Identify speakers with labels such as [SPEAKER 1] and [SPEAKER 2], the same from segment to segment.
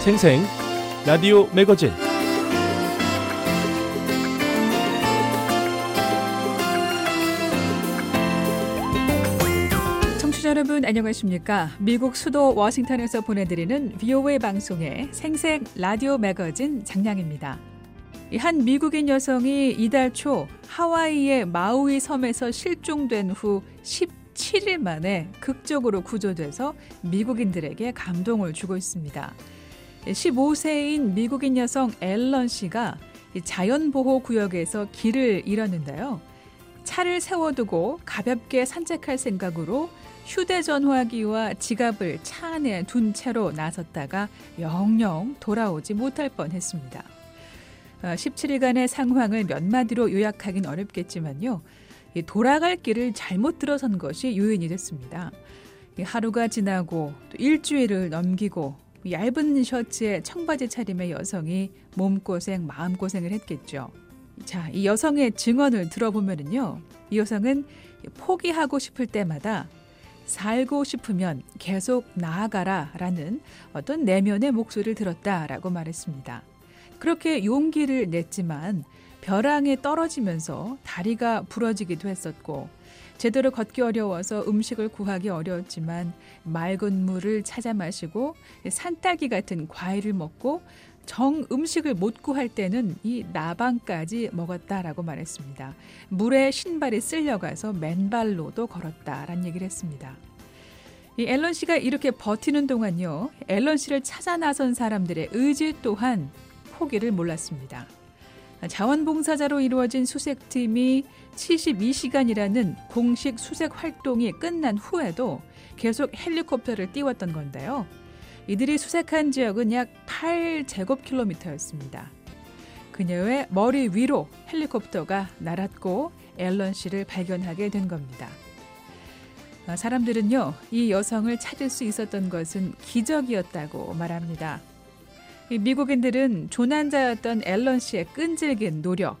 [SPEAKER 1] 생생 라디오 매거진
[SPEAKER 2] 청취자 여러분 안녕하십니까? 미국 수도 워싱턴에서 보내드리는 VOA 방송의 생생 라디오 매거진 장량입니다. 한 미국인 여성이 이달 초 하와이의 마우이 섬에서 실종된 후 17일 만에 극적으로 구조돼서 미국인들에게 감동을 주고 있습니다. 15세인 미국인 여성 앨런 씨가 자연보호 구역에서 길을 잃었는데요. 차를 세워두고 가볍게 산책할 생각으로 휴대전화기와 지갑을 차 안에 둔 채로 나섰다가 영영 돌아오지 못할 뻔 했습니다. 17일간의 상황을 몇 마디로 요약하긴 어렵겠지만요. 돌아갈 길을 잘못 들어선 것이 요인이 됐습니다. 하루가 지나고 또 일주일을 넘기고 얇은 셔츠에 청바지 차림의 여성이 몸고생, 마음고생을 했겠죠. 자, 이 여성의 증언을 들어보면은요. 이 여성은 포기하고 싶을 때마다 살고 싶으면 계속 나아가라 라는 어떤 내면의 목소리를 들었다라고 말했습니다. 그렇게 용기를 냈지만 벼랑에 떨어지면서 다리가 부러지기도 했었고 제대로 걷기 어려워서 음식을 구하기 어려웠지만 맑은 물을 찾아 마시고 산딸기 같은 과일을 먹고 정 음식을 못 구할 때는 이 나방까지 먹었다라고 말했습니다. 물에 신발이 쓸려가서 맨발로도 걸었다라는 얘기를 했습니다. 이 앨런 씨가 이렇게 버티는 동안요, 앨런 씨를 찾아 나선 사람들의 의지 또한 포기를 몰랐습니다. 자원봉사자로 이루어진 수색팀이 72시간이라는 공식 수색 활동이 끝난 후에도 계속 헬리콥터를 띄웠던 건데요. 이들이 수색한 지역은 약 8제곱킬로미터였습니다. 그녀의 머리 위로 헬리콥터가 날았고 앨런 씨를 발견하게 된 겁니다. 사람들은요, 이 여성을 찾을 수 있었던 것은 기적이었다고 말합니다. 미국인들은 조난자였던 앨런 씨의 끈질긴 노력,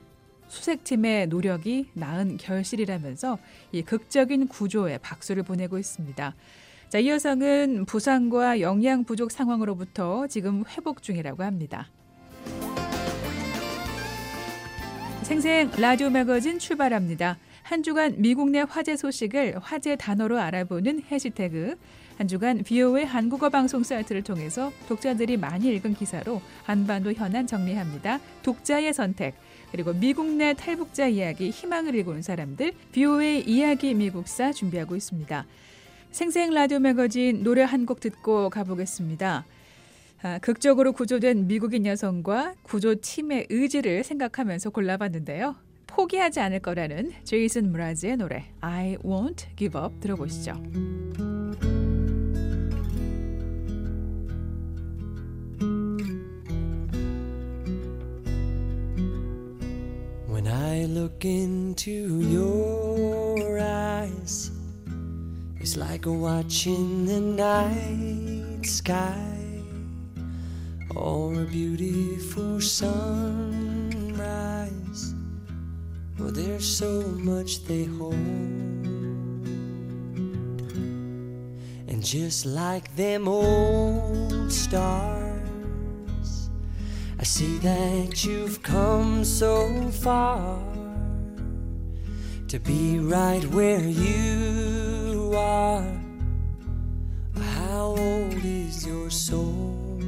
[SPEAKER 2] 수색팀의 노력이 낳은 결실이라면서 이 극적인 구조에 박수를 보내고 있습니다. 자, 이 여성은 부상과 영양 부족 상황으로부터 지금 회복 중이라고 합니다. 생생 라디오 매거진 출발합니다. 한 주간 미국 내 화제 소식을 화제 단어로 알아보는 해시태그 한 주간 비오의 한국어 방송 사이트를 통해서 독자들이 많이 읽은 기사로 한반도 현안 정리합니다. 독자의 선택 그리고 미국 내 탈북자 이야기 희망을 일구는 사람들 비오의 이야기 미국사 준비하고 있습니다. 생생 라디오 매거진 노래 한 곡 듣고 가보겠습니다. 아, 극적으로 구조된 미국인 여성과 구조 팀의 의지를 생각하면서 골라봤는데요. 포기하지 않을 거라는 제이슨 무라즈의 노래 I Won't Give Up 들어보시죠.
[SPEAKER 3] Look into your eyes, it's like watching the night sky or a beautiful sunrise. Well, there's so much they hold. And just like them old stars I see that you've come so far to be right where you are. How old is your soul?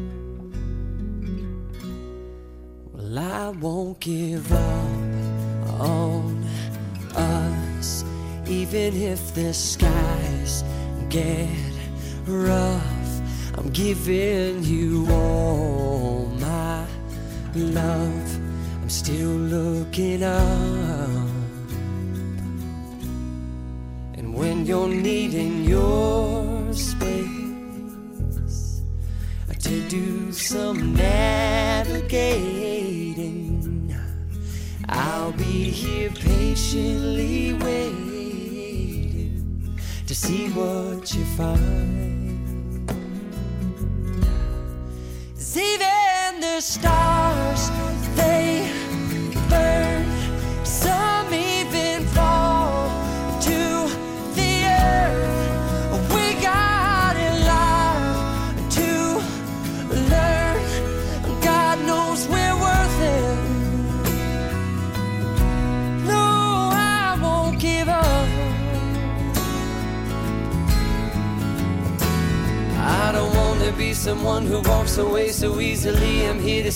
[SPEAKER 3] Well, I won't give up on us, even if the skies get rough. I'm giving you all my love, I'm still looking up. When you're needing your space to do some navigating, I'll be here patiently waiting to see what you find. See even the stars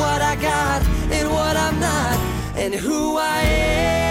[SPEAKER 3] what I got and what I'm not, and who I am.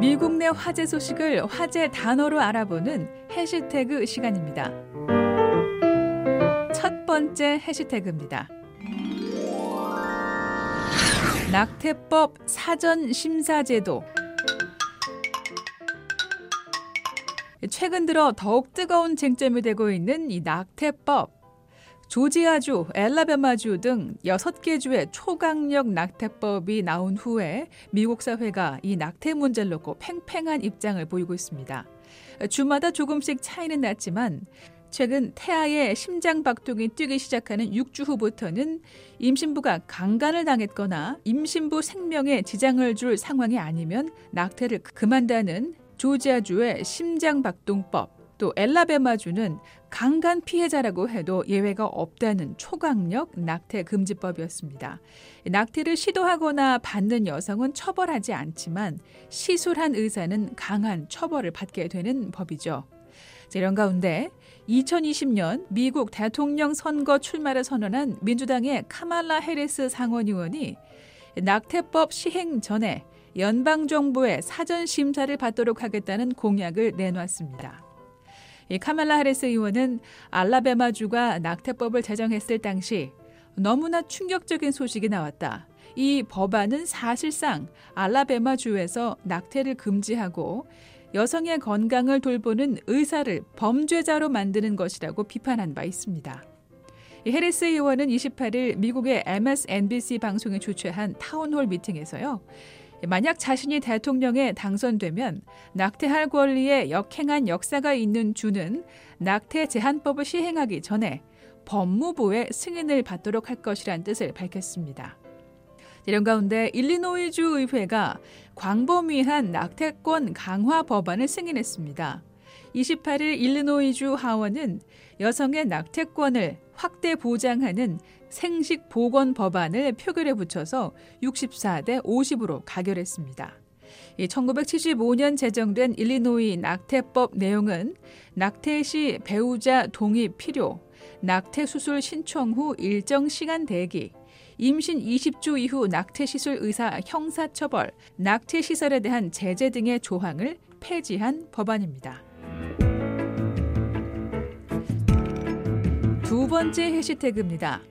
[SPEAKER 2] 미국 내 화제 소식을 화제 단어로 알아보는 해시태그 시간입니다. 첫 번째 해시태그입니다. 낙태법 사전 심사 제도. 최근 들어 더욱 뜨거운 쟁점이 되고 있는 이 낙태법. 조지아주, 엘라베마주 등 6개 주의 초강력 낙태법이 나온 후에 미국 사회가 이 낙태 문제를 놓고 팽팽한 입장을 보이고 있습니다. 주마다 조금씩 차이는 났지만 최근 태아의 심장 박동이 뛰기 시작하는 6주 후부터는 임신부가 강간을 당했거나 임신부 생명에 지장을 줄 상황이 아니면 낙태를 그만다는 조지아주의 심장박동법 또 엘라베마주는 강간 피해자라고 해도 예외가 없다는 초강력 낙태 금지법이었습니다. 낙태를 시도하거나 받는 여성은 처벌하지 않지만 시술한 의사는 강한 처벌을 받게 되는 법이죠. 자, 이런 가운데 2020년 미국 대통령 선거 출마를 선언한 민주당의 카말라 해리스 상원 의원이 낙태법 시행 전에 연방 정부의 사전 심사를 받도록 하겠다는 공약을 내놨습니다. 이 카말라 하리스 의원은 알라베마주가 낙태법을 제정했을 당시 너무나 충격적인 소식이 나왔다. 이 법안은 사실상 앨라배마주에서 낙태를 금지하고 여성의 건강을 돌보는 의사를 범죄자로 만드는 것이라고 비판한 바 있습니다. 이 해리스 의원은 28일 미국의 MSNBC 방송에 주최한 타운홀 미팅에서요. 만약 자신이 대통령에 당선되면 낙태할 권리에 역행한 역사가 있는 주는 낙태 제한법을 시행하기 전에 법무부의 승인을 받도록 할 것이란 뜻을 밝혔습니다. 이런 가운데 일리노이주 의회가 광범위한 낙태권 강화 법안을 승인했습니다. 28일 일리노이주 하원은 여성의 낙태권을 확대 보장하는 생식 보건 법안을 표결에 붙여서 64대 50으로 가결했습니다. 1975년 제정된 일리노이 낙태법 내용은 낙태 시 배우자 동의 필요, 낙태 수술 신청 후 일정 시간 대기, 임신 20주 이후 낙태 시술 의사 형사 처벌, 낙태 시설에 대한 제재 등의 조항을 폐지한 법안입니다. 두 번째 해시태그입니다.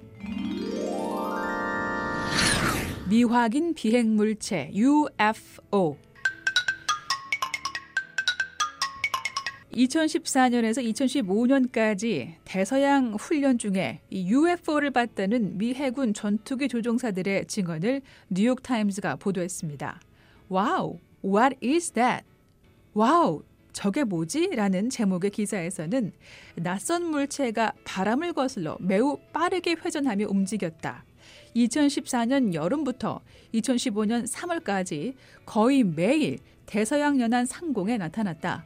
[SPEAKER 2] 미확인 비행 물체 UFO 2014년에서 2015년까지 대서양 훈련 중에 이 UFO를 봤다는 미 해군 전투기 조종사들의 증언을 뉴욕 타임즈가 보도했습니다. Wow, what is that? Wow, 저게 뭐지? 라는 제목의 기사에서는 낯선 물체가 바람을 거슬러 매우 빠르게 회전하며 움직였다. 2014년 여름부터 2015년 3월까지 거의 매일 대서양 연안 상공에 나타났다.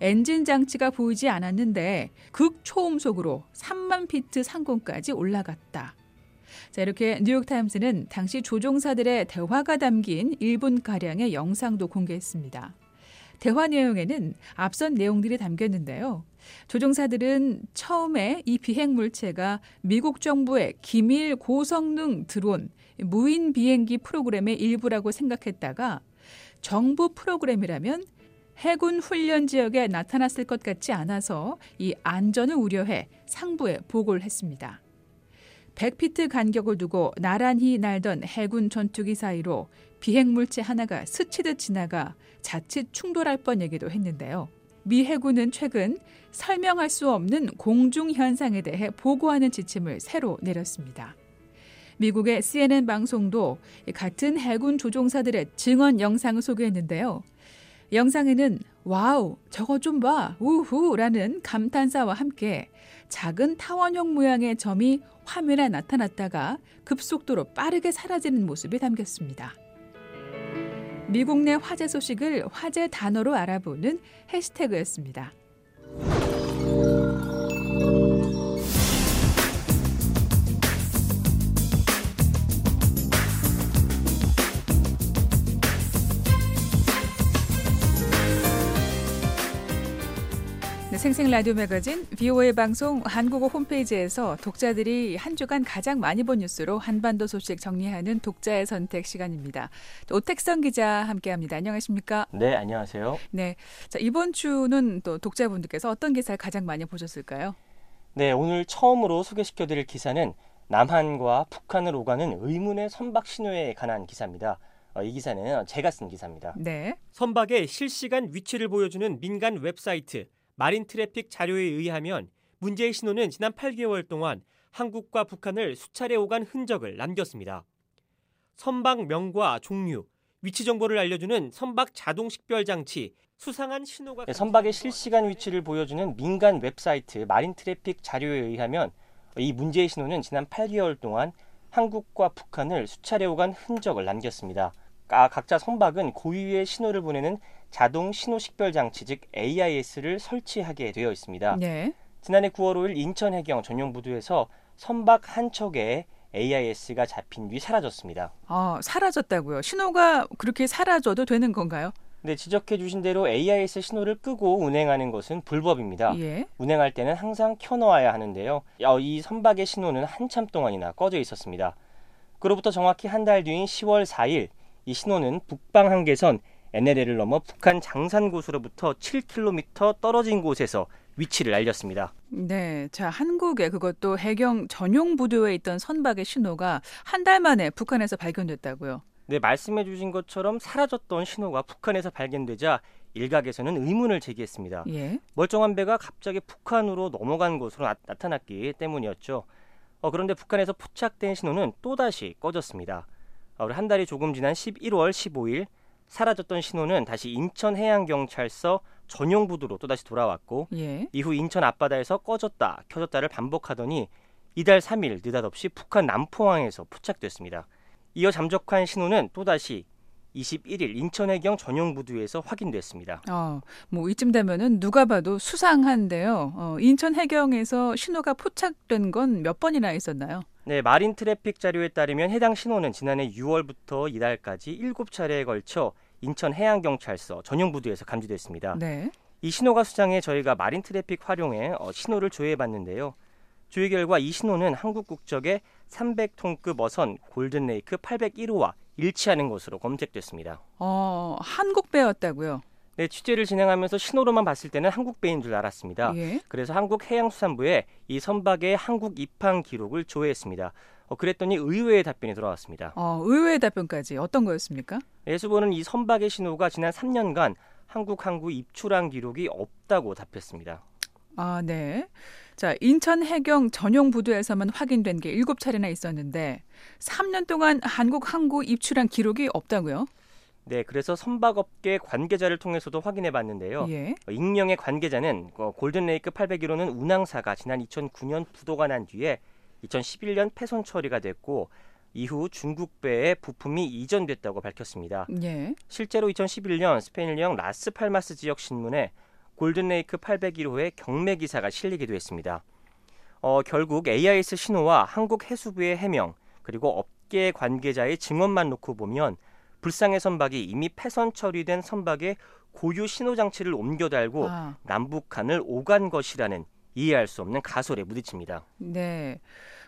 [SPEAKER 2] 엔진 장치가 보이지 않았는데 극초음속으로 3만 피트 상공까지 올라갔다. 자, 이렇게 뉴욕타임스는 당시 조종사들의 대화가 담긴 1분가량의 영상도 공개했습니다. 대화 내용에는 앞선 내용들이 담겼는데요. 조종사들은 처음에 이 비행 물체가 미국 정부의 기밀 고성능 드론 무인 비행기 프로그램의 일부라고 생각했다가 정부 프로그램이라면 해군 훈련 지역에 나타났을 것 같지 않아서 이 안전을 우려해 상부에 보고를 했습니다. 100피트 간격을 두고 나란히 날던 해군 전투기 사이로 비행 물체 하나가 스치듯 지나가 자칫 충돌할 뻔얘기도 했는데요. 미 해군은 최근 설명할 수 없는 공중 현상에 대해 보고하는 지침을 새로 내렸습니다. 미국의 CNN 방송도 같은 해군 조종사들의 증언 영상을 소개했는데요. 영상에는 Wow, 저거 좀 봐, 우후라는 감탄사와 함께 작은 타원형 모양의 점이 화면에 나타났다가 급속도로 빠르게 사라지는 모습이 담겼습니다. 미국 내 화제 소식을 화제 단어로 알아보는 해시태그였습니다. 생생 라디오 매거진 VOA 방송 한국어 홈페이지에서 독자들이 한 주간 가장 많이 본 뉴스로 한반도 소식 정리하는 독자의 선택 시간입니다. 오택성 기자 함께합니다. 안녕하십니까?
[SPEAKER 4] 네, 안녕하세요.
[SPEAKER 2] 네, 자 이번 주는 또 독자분들께서 어떤 기사를 가장 많이 보셨을까요?
[SPEAKER 4] 네, 오늘 처음으로 소개시켜드릴 기사는 남한과 북한을 오가는 의문의 선박 신호에 관한 기사입니다. 어, 이 기사는 제가 쓴 기사입니다.
[SPEAKER 2] 네.
[SPEAKER 5] 선박의 실시간 위치를 보여주는 민간 웹사이트 마린 트래픽 자료에 의하면 문제의 신호는 지난 8개월 동안 한국과 북한을 수차례 오간 흔적을 남겼습니다. 선박명과 종류, 위치 정보를 알려주는 선박 자동 식별 장치, 수상한 신호가
[SPEAKER 4] 네, 선박의 실시간 위치를 보여주는 민간 웹사이트 마린 트래픽 자료에 의하면 이 문제의 신호는 지난 8개월 동안 한국과 북한을 수차례 오간 흔적을 남겼습니다. 아, 각자 선박은 고유의 신호를 보내는 자동 신호 식별 장치 즉 AIS를 설치하게 되어 있습니다.
[SPEAKER 2] 네.
[SPEAKER 4] 지난해 9월 5일 인천 해경 전용 부두에서 선박 한 척에 AIS가 잡힌 뒤 사라졌습니다.
[SPEAKER 2] 아, 사라졌다고요. 신호가 그렇게 사라져도 되는 건가요?
[SPEAKER 4] 네, 지적해 주신 대로 AIS 신호를 끄고 운행하는 것은 불법입니다.
[SPEAKER 2] 예.
[SPEAKER 4] 운행할 때는 항상 켜놓아야 하는데요. 어, 이 선박의 신호는 한참 동안이나 꺼져 있었습니다. 그로부터 정확히 한 달 뒤인 10월 4일 이 신호는 북방 한계선 NLL을 넘어 북한 장산고수로부터 7km 떨어진 곳에서 위치를 알렸습니다.
[SPEAKER 2] 네. 자, 한국에 그것도 해경 전용 부두에 있던 선박의 신호가 한 달 만에 북한에서 발견됐다고요.
[SPEAKER 4] 네, 말씀해 주신 것처럼 사라졌던 신호가 북한에서 발견되자 일각에서는 의문을 제기했습니다.
[SPEAKER 2] 예.
[SPEAKER 4] 멀쩡한 배가 갑자기 북한으로 넘어간 것으로 나, 타났기 때문이었죠. 어, 그런데 북한에서 포착된 신호는 또다시 꺼졌습니다. 어, 한 달이 조금 지난 11월 15일 사라졌던 신호는 다시 인천해양경찰서 전용 부두로 또다시 돌아왔고
[SPEAKER 2] 예.
[SPEAKER 4] 이후 인천 앞바다에서 꺼졌다 켜졌다를 반복하더니 이달 3일 느닷없이 북한 남포항에서 포착됐습니다. 이어 잠적한 신호는 또다시 21일 인천해경 전용 부두에서 확인됐습니다.
[SPEAKER 2] 어, 뭐 이쯤 되면은 누가 봐도 수상한데요. 어, 인천 해경에서 신호가 포착된 건 몇 번이나 있었나요?
[SPEAKER 4] 네, 마린 트래픽 자료에 따르면 해당 신호는 지난해 6월부터 이달까지 7차례에 걸쳐 인천 해양경찰서 전용 부두에서 감지됐습니다.
[SPEAKER 2] 네.
[SPEAKER 4] 이 신호가 수상해 저희가 마린 트래픽 활용해 어, 신호를 조회해 봤는데요. 조회 결과 이 신호는 한국 국적의 300톤급 어선 골든레이크 801호와 일치하는 것으로 검색됐습니다.
[SPEAKER 2] 어, 한국 배였다고요.
[SPEAKER 4] 네, 취재를 진행하면서 신호로만 봤을 때는 한국 배인 줄 알았습니다.
[SPEAKER 2] 예.
[SPEAKER 4] 그래서 한국 해양수산부에 이 선박의 한국 입항 기록을 조회했습니다. 어, 그랬더니 의외의 답변이 돌아왔습니다.
[SPEAKER 2] 어, 의외의 답변까지 어떤 거였습니까?
[SPEAKER 4] 예수보는 이 선박의 신호가 지난 3년간 한국 항구 입출항 기록이 없다고 답했습니다.
[SPEAKER 2] 아, 네. 자, 인천 해경 전용 부두에서만 확인된 게 7차례나 있었는데 3년 동안 한국 항구 입출한 기록이 없다고요?
[SPEAKER 4] 네, 그래서 선박업계 관계자를 통해서도 확인해 봤는데요.
[SPEAKER 2] 예.
[SPEAKER 4] 어, 익명의 관계자는 어, 골든레이크 801호는 운항사가 지난 2009년 부도가 난 뒤에 2011년 폐손 처리가 됐고 이후 중국 배에 부품이 이전됐다고 밝혔습니다.
[SPEAKER 2] 예.
[SPEAKER 4] 실제로 2011년 스페인령 라스 팔마스 지역 신문에 골든레이크 801호의 경매 기사가 실리기도 했습니다. 어, 결국 AIS 신호와 한국 해수부의 해명 그리고 업계 관계자의 증언만 놓고 보면 불상의 선박이 이미 폐선 처리된 선박에 고유 신호 장치를 옮겨 달고
[SPEAKER 2] 아,
[SPEAKER 4] 남북한을 오간 것이라는 이해할 수 없는 가설에 부딪힙니다.
[SPEAKER 2] 네.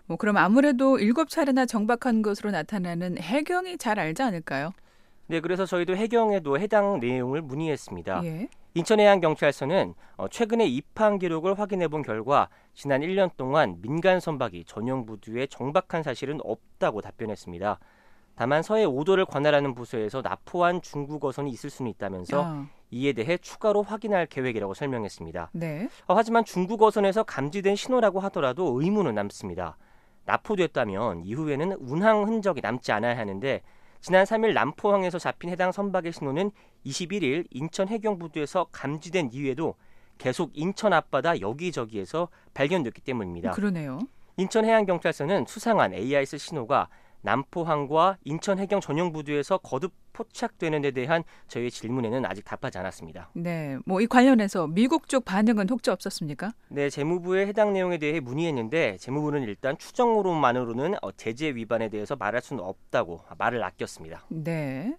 [SPEAKER 2] 뭐 그럼 아무래도 일곱 차례나 정박한 것으로 나타나는 해경이 잘 알지 않을까요?
[SPEAKER 4] 네, 그래서 저희도 해경에도 해당 내용을 문의했습니다.
[SPEAKER 2] 예.
[SPEAKER 4] 인천해양경찰서는 어, 최근에 입항 기록을 확인해 본 결과 지난 1년 동안 민간 선박이 전용 부두에 정박한 사실은 없다고 답변했습니다. 다만 서해 5도를 관할하는 부서에서 납포한 중국 어선이 있을 수는 있다면서
[SPEAKER 2] 아,
[SPEAKER 4] 이에 대해 추가로 확인할 계획이라고 설명했습니다.
[SPEAKER 2] 네.
[SPEAKER 4] 어, 하지만 중국 어선에서 감지된 신호라고 하더라도 의문은 남습니다. 납포됐다면 이후에는 운항 흔적이 남지 않아야 하는데 지난 3일 남포항에서 잡힌 해당 선박의 신호는 21일 인천 해경부두에서 감지된 이후에도 계속 인천 앞바다 여기저기에서 발견됐기 때문입니다.
[SPEAKER 2] 그러네요.
[SPEAKER 4] 인천해양경찰서는 수상한 AIS 신호가 남포항과 인천 해경 전용 부두에서 거듭 포착되는 데 대한 저희의 질문에는 아직 답하지 않았습니다.
[SPEAKER 2] 네. 뭐 이 관련해서 미국 쪽 반응은 혹시 없었습니까?
[SPEAKER 4] 네, 재무부에 해당 내용에 대해 문의했는데 재무부는 일단 추정으로만으로는 어, 제재 위반에 대해서 말할 수는 없다고 말을 아꼈습니다.
[SPEAKER 2] 네.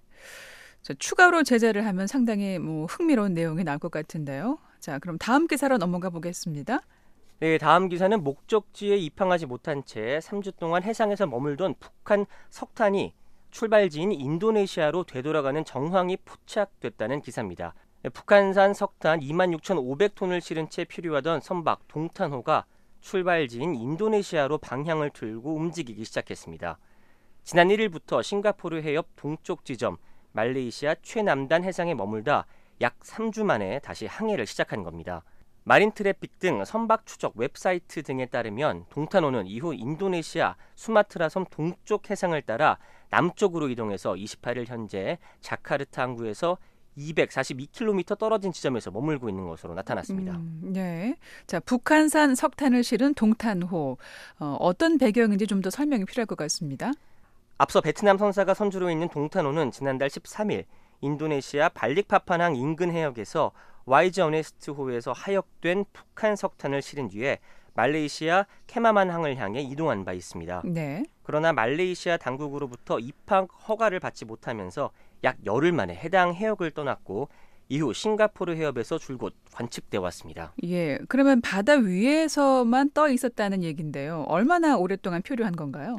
[SPEAKER 2] 자, 추가로 제재를 하면 상당히 뭐 흥미로운 내용이 나올 것 같은데요. 자, 그럼 다음 기사로 넘어가 보겠습니다.
[SPEAKER 4] 네, 다음 기사는 목적지에 입항하지 못한 채 3주 동안 해상에서 머물던 북한 석탄이 출발지인 인도네시아로 되돌아가는 정황이 포착됐다는 기사입니다. 네, 북한산 석탄 26,500톤을 실은 채 표류하던 선박 동탄호가 출발지인 인도네시아로 방향을 틀고 움직이기 시작했습니다. 지난 1일부터 싱가포르 해협 동쪽 지점 말레이시아 최남단 해상에 머물다 약 3주 만에 다시 항해를 시작한 겁니다. 마린 트래픽 등 선박 추적 웹사이트 등에 따르면 동탄호는 이후 인도네시아 수마트라 섬 동쪽 해상을 따라 남쪽으로 이동해서 28일 현재 자카르타 항구에서 242km 떨어진 지점에서 머물고 있는 것으로 나타났습니다.
[SPEAKER 2] 음, 네. 자, 북한산 석탄을 실은 동탄호. 어, 어떤 배경인지 좀 더 설명이 필요할 것 같습니다.
[SPEAKER 4] 앞서 베트남 선사가 선주로 있는 동탄호는 지난달 13일 인도네시아 발릭파판항 인근 해역에서 와이즈 어네스트호에서 하역된 북한 석탄을 실은 뒤에 말레이시아 케마만항을 향해 이동한 바 있습니다.
[SPEAKER 2] 네.
[SPEAKER 4] 그러나 말레이시아 당국으로부터 입항 허가를 받지 못하면서 약 열흘 만에 해당 해역을 떠났고 이후 싱가포르 해협에서 줄곧 관측돼 왔습니다.
[SPEAKER 2] 예. 그러면 바다 위에서만 떠 있었다는 얘긴데요. 얼마나 오랫동안 표류한 건가요?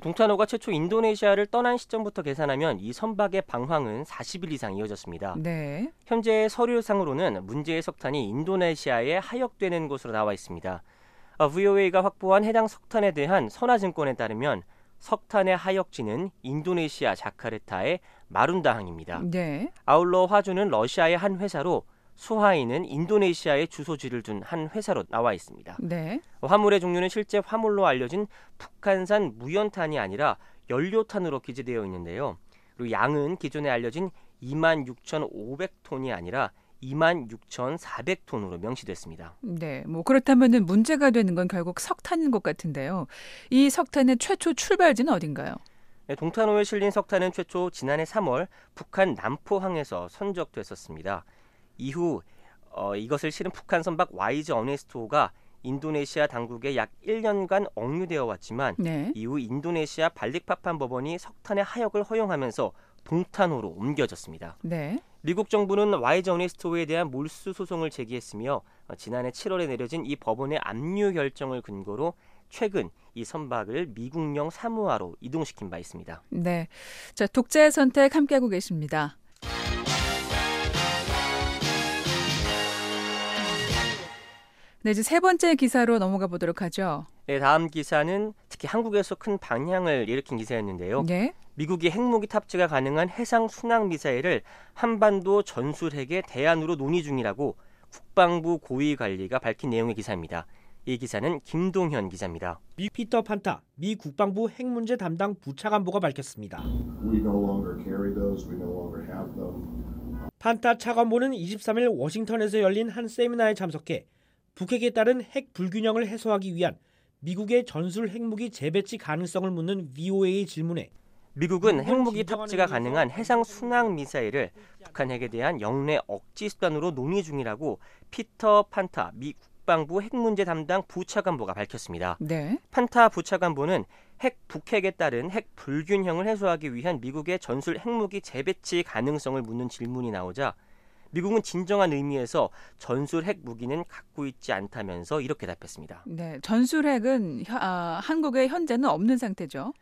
[SPEAKER 4] 동탄호가 최초 인도네시아를 떠난 시점부터 계산하면 이 선박의 방황은 40일 이상 이어졌습니다.
[SPEAKER 2] 네.
[SPEAKER 4] 현재 서류상으로는 문제의 석탄이 인도네시아에 하역되는 것으로 나와 있습니다. 어, VOA가 확보한 해당 석탄에 대한 선화증권에 따르면 석탄의 하역지는 인도네시아 자카르타의 마룬다항입니다.
[SPEAKER 2] 네.
[SPEAKER 4] 아울러 화주는 러시아의 한 회사로 수하이는 인도네시아의 주소지를 둔 한 회사로 나와 있습니다.
[SPEAKER 2] 네.
[SPEAKER 4] 화물의 종류는 실제 화물로 알려진 북한산 무연탄이 아니라 연료탄으로 기재되어 있는데요. 그리고 양은 기존에 알려진 26,500톤이 아니라 26,400톤으로 명시됐습니다.
[SPEAKER 2] 네. 뭐 그렇다면은 문제가 되는 건 결국 석탄인 것 같은데요. 이 석탄의 최초 출발지는 어딘가요?
[SPEAKER 4] 네, 동탄호에 실린 석탄은 최초 지난해 3월 북한 남포항에서 선적됐었습니다. 이후 어, 이것을 실은 북한 선박 와이즈 어네스트호가 인도네시아 당국에 약 1년간 억류되어 왔지만
[SPEAKER 2] 네.
[SPEAKER 4] 이후 인도네시아 발릭파판 법원이 석탄의 하역을 허용하면서 동탄호로 옮겨졌습니다.
[SPEAKER 2] 네.
[SPEAKER 4] 미국 정부는 와이즈 어네스트호에 대한 몰수 소송을 제기했으며 어, 지난해 7월에 내려진 이 법원의 압류 결정을 근거로 최근 이 선박을 미국령 사무하로 이동시킨 바 있습니다.
[SPEAKER 2] 네. 자, 독자의 선택 함께하고 계십니다. 네, 이제 세 번째 기사로 넘어가 보도록 하죠.
[SPEAKER 4] 네, 다음 기사는 특히 한국에서 큰 방향을 일으킨 기사였는데요.
[SPEAKER 2] 네.
[SPEAKER 4] 미국이 핵무기 탑재가 가능한 해상 순항 미사일을 한반도 전술핵의 대안으로 논의 중이라고 국방부 고위 관리가 밝힌 내용의 기사입니다. 이 기사는 김동현 기자입니다.
[SPEAKER 5] 미 피터 판타 미 국방부 핵 문제 담당 부차관보가 밝혔습니다.
[SPEAKER 6] We no longer carry those. We no longer have them.
[SPEAKER 5] 판타 차관보는 23일 워싱턴에서 열린 한 세미나에 참석해 북핵에 따른 핵 불균형을 해소하기 위한 미국의 전술 핵무기 재배치 가능성을 묻는 VOA 질문에
[SPEAKER 4] 미국은 핵무기 탑재가 가능한 해상 순항 미사일을 북한 핵에 대한 영내 억지 수단으로 논의 중이라고 피터 판타 미 국방부 핵 문제 담당 부차관보가 밝혔습니다.
[SPEAKER 2] 네.
[SPEAKER 4] 판타 부차관보는 핵 북핵에 따른 핵 불균형을 해소하기 위한 미국의 전술 핵무기 재배치 가능성을 묻는 질문이 나오자 미국은 진정한 의미에서 전술 핵 무기는 갖고 있지 않다면서 이렇게 답했습니다.
[SPEAKER 2] 네. 전술 핵은 혀- 아, 한국에 현재는 없는 상태죠.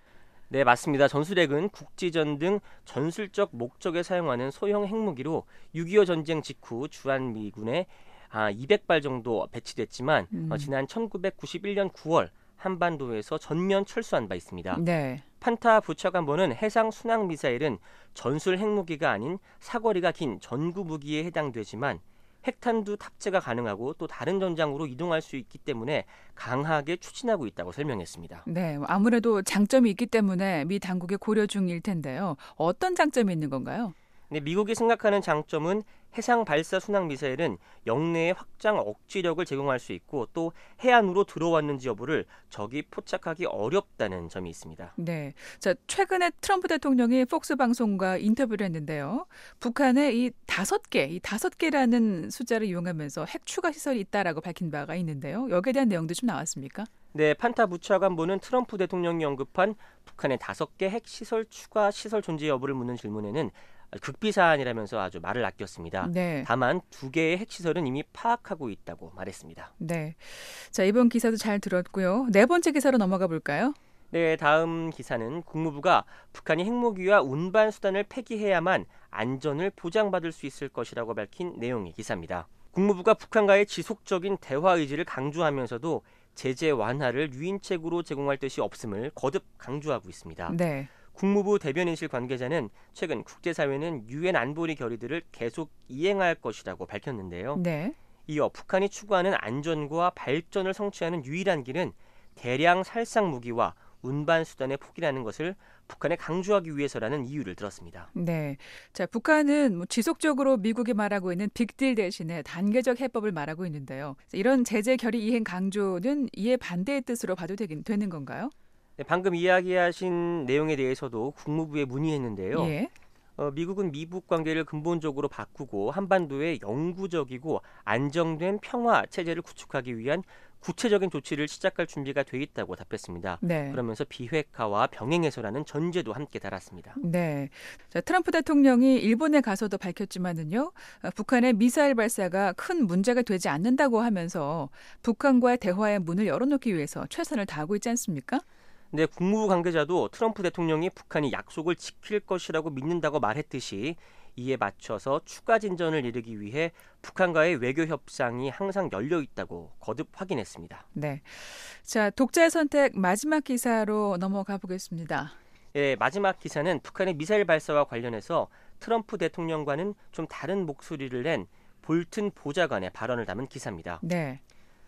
[SPEAKER 4] 네, 맞습니다. 전술핵은 국지전 등 전술적 목적에 사용하는 소형 핵무기로 6.25 전쟁 직후 주한미군에 아, 200발 정도 배치됐지만
[SPEAKER 2] 음.
[SPEAKER 4] 어, 지난 1991년 9월 한반도에서 전면 철수한 바 있습니다.
[SPEAKER 2] 네.
[SPEAKER 4] 판타 부착함보는 해상 순항 미사일은 전술 핵무기가 아닌 사거리가 긴 전구 무기에 해당되지만 핵탄두 탑재가 가능하고 또 다른 전장으로 이동할 수 있기 때문에 강하게 추진하고 있다고 설명했습니다.
[SPEAKER 2] 네. 아무래도 장점이 있기 때문에 미 당국의 고려 중일 텐데요. 어떤 장점이 있는 건가요?
[SPEAKER 4] 네, 미국이 생각하는 장점은 해상 발사 순항 미사일은 영내의 확장 억지력을 제공할 수 있고 또 해안으로 들어왔는지 여부를 적이 포착하기 어렵다는 점이 있습니다.
[SPEAKER 2] 네. 자, 최근에 트럼프 대통령이 폭스 방송과 인터뷰를 했는데요. 북한에 이 다섯 개, 이 다섯 개라는 숫자를 이용하면서 핵 추가 시설이 있다라고 밝힌 바가 있는데요. 여기에 대한 내용도 좀 나왔습니까?
[SPEAKER 4] 네, 판타 부차관보는 트럼프 대통령이 언급한 북한의 다섯 개 핵 시설 추가 시설 존재 여부를 묻는 질문에는 극비 사안이라면서 아주 말을 아꼈습니다.
[SPEAKER 2] 네.
[SPEAKER 4] 다만 두 개의 핵 시설은 이미 파악하고 있다고 말했습니다.
[SPEAKER 2] 네. 자, 이번 기사도 잘 들었고요. 네 번째 기사로 넘어가 볼까요?
[SPEAKER 4] 네, 다음 기사는 국무부가 북한이 핵무기와 운반 수단을 폐기해야만 안전을 보장받을 수 있을 것이라고 밝힌 내용의 기사입니다. 국무부가 북한과의 지속적인 대화 의지를 강조하면서도 제재 완화를 유인책으로 제공할 뜻이 없음을 거듭 강조하고 있습니다.
[SPEAKER 2] 네.
[SPEAKER 4] 국무부 대변인실 관계자는 최근 국제사회는 유엔 안보리 결의들을 계속 이행할 것이라고 밝혔는데요.
[SPEAKER 2] 네.
[SPEAKER 4] 이어 북한이 추구하는 안전과 발전을 성취하는 유일한 길은 대량 살상 무기와 운반 수단의 포기라는 것을 북한에 강조하기 위해서라는 이유를 들었습니다.
[SPEAKER 2] 네. 자, 북한은 뭐 지속적으로 미국이 말하고 있는 빅딜 대신에 단계적 해법을 말하고 있는데요. 이런 제재 결의 이행 강조는 이에 반대의 뜻으로 봐도 되긴 되는 건가요?
[SPEAKER 4] 네, 방금 이야기하신 내용에 대해서도 국무부에 문의했는데요.
[SPEAKER 2] 예.
[SPEAKER 4] 어, 미국은 미북 관계를 근본적으로 바꾸고 한반도에 영구적이고 안정된 평화 체제를 구축하기 위한 구체적인 조치를 시작할 준비가 돼 있다고 답했습니다.
[SPEAKER 2] 네.
[SPEAKER 4] 그러면서 비핵화와 병행해서라는 전제도 함께 달았습니다.
[SPEAKER 2] 네. 자, 트럼프 대통령이 일본에 가서도 밝혔지만은요, 어, 북한의 미사일 발사가 큰 문제가 되지 않는다고 하면서 북한과의 대화의 문을 열어놓기 위해서 최선을 다하고 있지 않습니까?
[SPEAKER 4] 근데 국무부 관계자도 트럼프 대통령이 북한이 약속을 지킬 것이라고 믿는다고 말했듯이 이에 맞춰서 추가 진전을 이루기 위해 북한과의 외교 협상이 항상 열려 있다고 거듭 확인했습니다.
[SPEAKER 2] 네. 자, 독자의 선택 마지막 기사로 넘어가 보겠습니다.
[SPEAKER 4] 예, 마지막 기사는 북한의 미사일 발사와 관련해서 트럼프 대통령과는 좀 다른 목소리를 낸 볼튼 보좌관의 발언을 담은 기사입니다.
[SPEAKER 2] 네.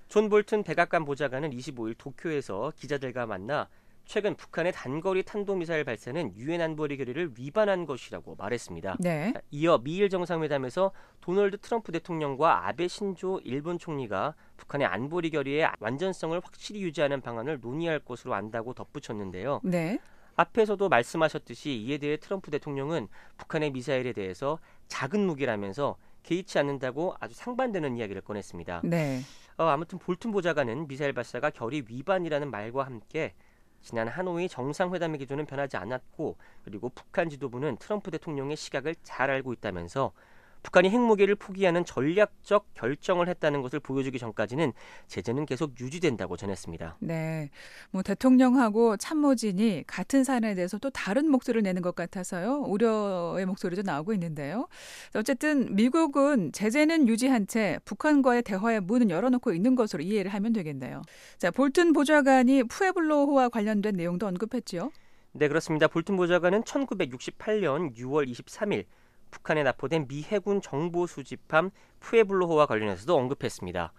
[SPEAKER 4] 존 볼튼 백악관 보좌관은 25일 도쿄에서 기자들과 만나 최근 북한의 단거리 탄도미사일 발사는 유엔 안보리 결의를 위반한 것이라고 말했습니다.
[SPEAKER 2] 네.
[SPEAKER 4] 이어 미일 정상회담에서 도널드 트럼프 대통령과 아베 신조 일본 총리가 북한의 안보리 결의의 완전성을 확실히 유지하는 방안을 논의할 것으로 안다고 덧붙였는데요.
[SPEAKER 2] 네.
[SPEAKER 4] 앞에서도 말씀하셨듯이 이에 대해 트럼프 대통령은 북한의 미사일에 대해서 작은 무기라면서 개의치 않는다고 아주 상반되는 이야기를 꺼냈습니다.
[SPEAKER 2] 네.
[SPEAKER 4] 어, 아무튼 볼튼 보좌관은 미사일 발사가 결의 위반이라는 말과 함께 지난 하노이 정상회담의 기조는 변하지 않았고 그리고 북한 지도부는 트럼프 대통령의 시각을 잘 알고 있다면서 북한이 핵무기를 포기하는 전략적 결정을 했다는 것을 보여주기 전까지는 제재는 계속 유지된다고 전했습니다.
[SPEAKER 2] 네. 뭐 대통령하고 참모진이 같은 사안에 대해서 또 다른 목소리를 내는 것 같아서요. 우려의 목소리도 나오고 있는데요. 어쨌든 미국은 제재는 유지한 채 북한과의 대화의 문은 열어놓고 있는 것으로 이해를 하면 되겠네요. 자, 볼튼 보좌관이 푸에블로호와 관련된 내용도 언급했지요.
[SPEAKER 4] 네, 그렇습니다. 볼튼 보좌관은 1968년 6월 23일 북한에 납포된 미 해군 정보 수집함 푸에블로호와 관련해서도 언급했습니다.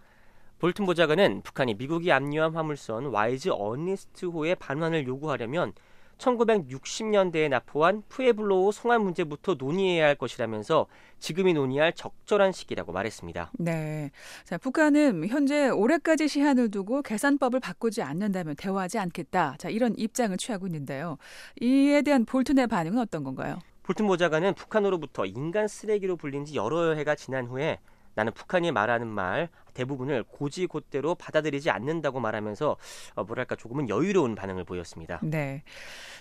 [SPEAKER 4] 볼튼 보좌관은 북한이 미국이 압류한 화물선 와이즈 어니스트호의 반환을 요구하려면 1960년대에 납포한 푸에블로호 송환 문제부터 논의해야 할 것이라면서 지금이 논의할 적절한 시기라고 말했습니다.
[SPEAKER 2] 네. 자, 북한은 현재 올해까지 시한을 두고 계산법을 바꾸지 않는다면 대화하지 않겠다. 자, 이런 입장을 취하고 있는데요. 이에 대한 볼튼의 반응은 어떤 건가요?
[SPEAKER 4] 볼튼 보좌관은 북한으로부터 인간 쓰레기로 불린 지 여러 해가 지난 후에 나는 북한이 말하는 말 대부분을 고지 곧대로 받아들이지 않는다고 말하면서 어, 뭐랄까 조금은 여유로운 반응을 보였습니다.
[SPEAKER 2] 네.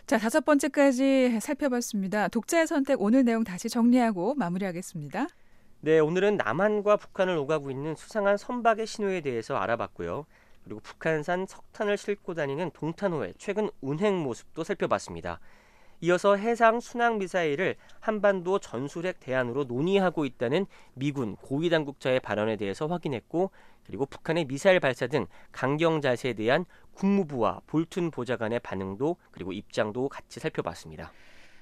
[SPEAKER 2] 자, 다섯 번째까지 살펴봤습니다. 독자의 선택 오늘 내용 다시 정리하고 마무리하겠습니다.
[SPEAKER 4] 네, 오늘은 남한과 북한을 오가고 있는 수상한 선박의 신호에 대해서 알아봤고요. 그리고 북한산 석탄을 싣고 다니는 동탄호의 최근 운행 모습도 살펴봤습니다. 이어서 해상 순항 미사일을 한반도 전술핵 대안으로 논의하고 있다는 미군 고위 당국자의 발언에 대해서 확인했고 그리고 북한의 미사일 발사 등 강경 자세에 대한 국무부와 볼튼 보좌관의 반응도 그리고 입장도 같이 살펴봤습니다.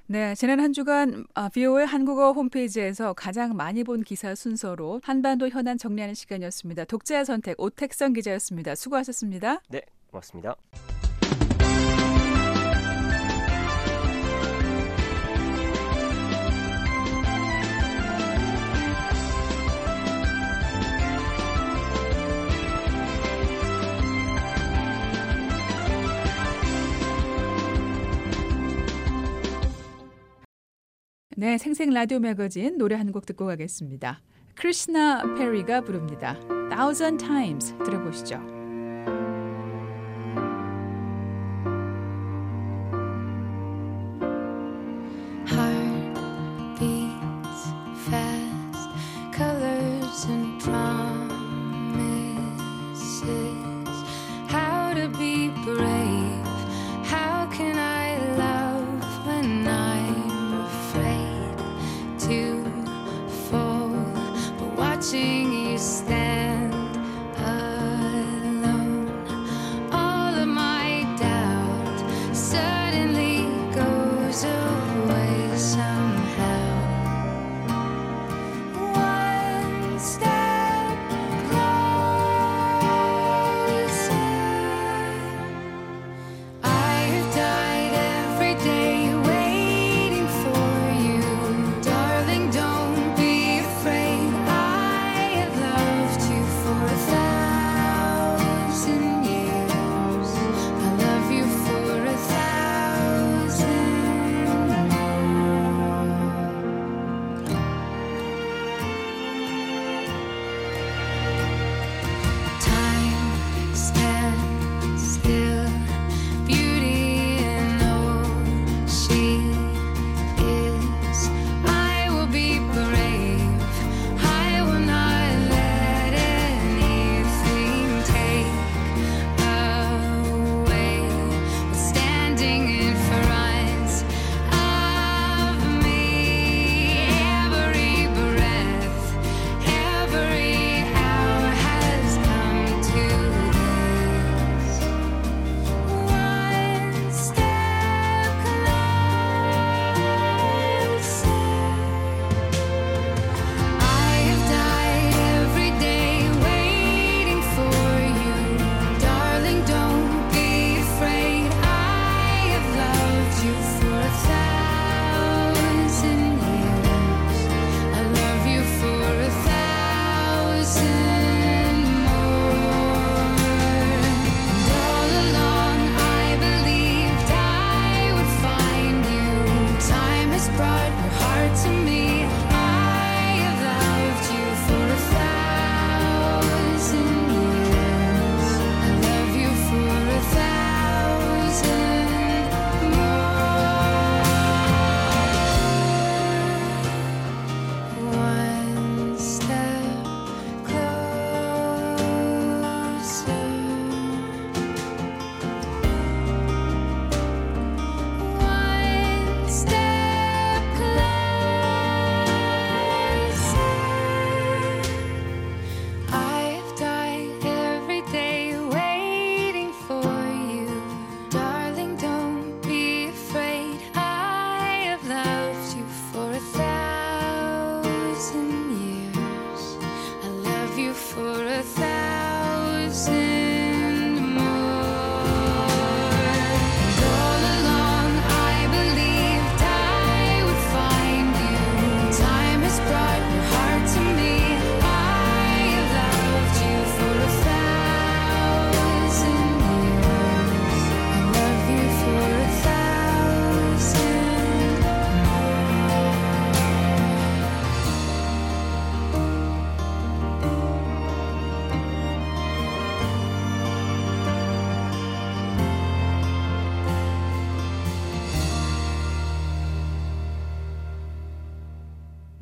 [SPEAKER 2] 네, 지난 한 주간 비오의 한국어 홈페이지에서 가장 많이 본 기사 순서로 한반도 현안 정리하는 시간이었습니다. 독자 선택 오택성 기자였습니다. 수고하셨습니다.
[SPEAKER 4] 네, 고맙습니다.
[SPEAKER 2] 네, 생생 라디오 매거진 노래 한 곡 듣고 가겠습니다. 크리스나 페리가 부릅니다. Thousand Times 들어보시죠.